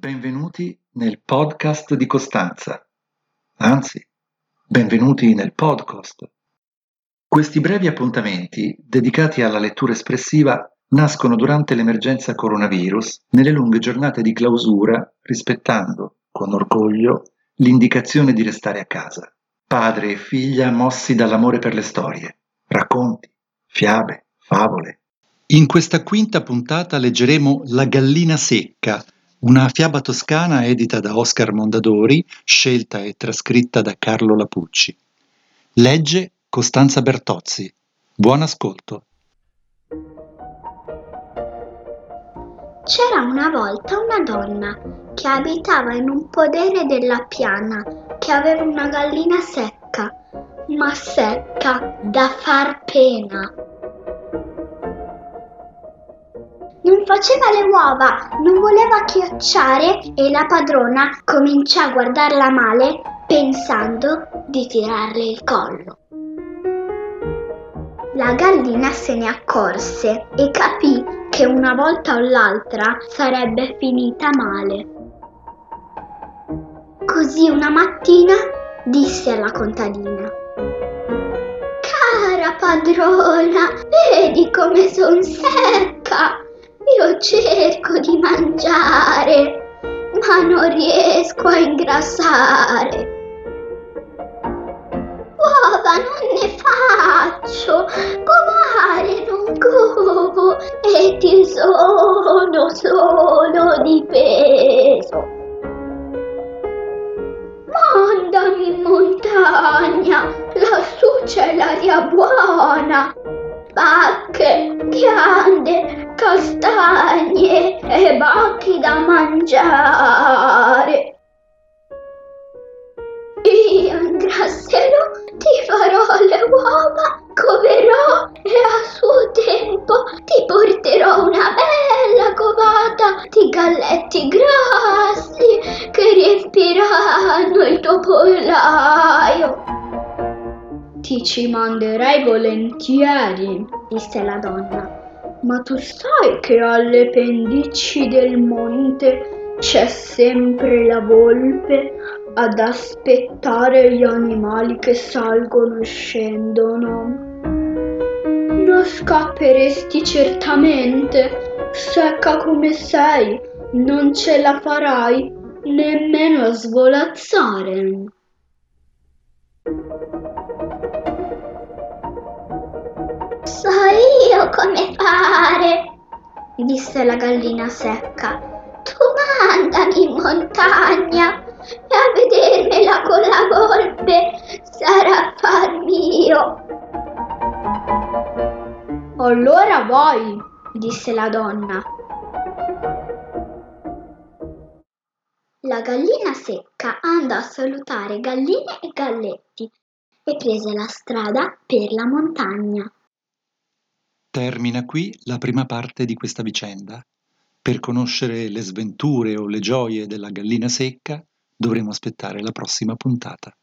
Benvenuti nel podcast di Costanza. Anzi, benvenuti nel podcast. Questi brevi appuntamenti, dedicati alla lettura espressiva, nascono durante l'emergenza coronavirus, nelle lunghe giornate di clausura, rispettando, con orgoglio, l'indicazione di restare a casa. Padre e figlia mossi dall'amore per le storie, racconti, fiabe, favole. In questa quinta puntata leggeremo La gallina secca, una fiaba toscana edita da Oscar Mondadori, scelta e trascritta da Carlo Lapucci. Legge Costanza Bertozzi. Buon ascolto. C'era una volta una donna che abitava in un podere della piana che aveva una gallina secca, ma secca da far pena. Non faceva le uova, non voleva chiocciare e la padrona cominciò a guardarla male pensando di tirarle il collo. La gallina se ne accorse e capì che una volta o l'altra sarebbe finita male. Così una mattina disse alla contadina. Cara padrona, vedi come son secca. Mangiare, ma non riesco a ingrassare. Uova non ne faccio, covare non covo e ti sono solo di peso. Mandami in montagna, lassù c'è l'aria buona bacche, piante, castagne e bacchi da mangiare. Io ingrasserò, ti farò le uova, coverò e a suo tempo ti porterò una bella covata di galletti grassi che riempiranno il tuo pollaio. Ti ci manderei volentieri, disse la donna. Ma tu sai che alle pendici del monte c'è sempre la volpe ad aspettare gli animali che salgono e scendono. Non scapperesti certamente, secca come sei, non ce la farai nemmeno a svolazzare. So io come fare, disse la gallina secca. Tu mandami in montagna e a vedermela con la volpe sarà affar mio. Allora vai, disse la donna. La gallina secca andò a salutare galline e galletti e prese la strada per la montagna. Termina qui la prima parte di questa vicenda. Per conoscere le sventure o le gioie della gallina secca dovremo aspettare la prossima puntata.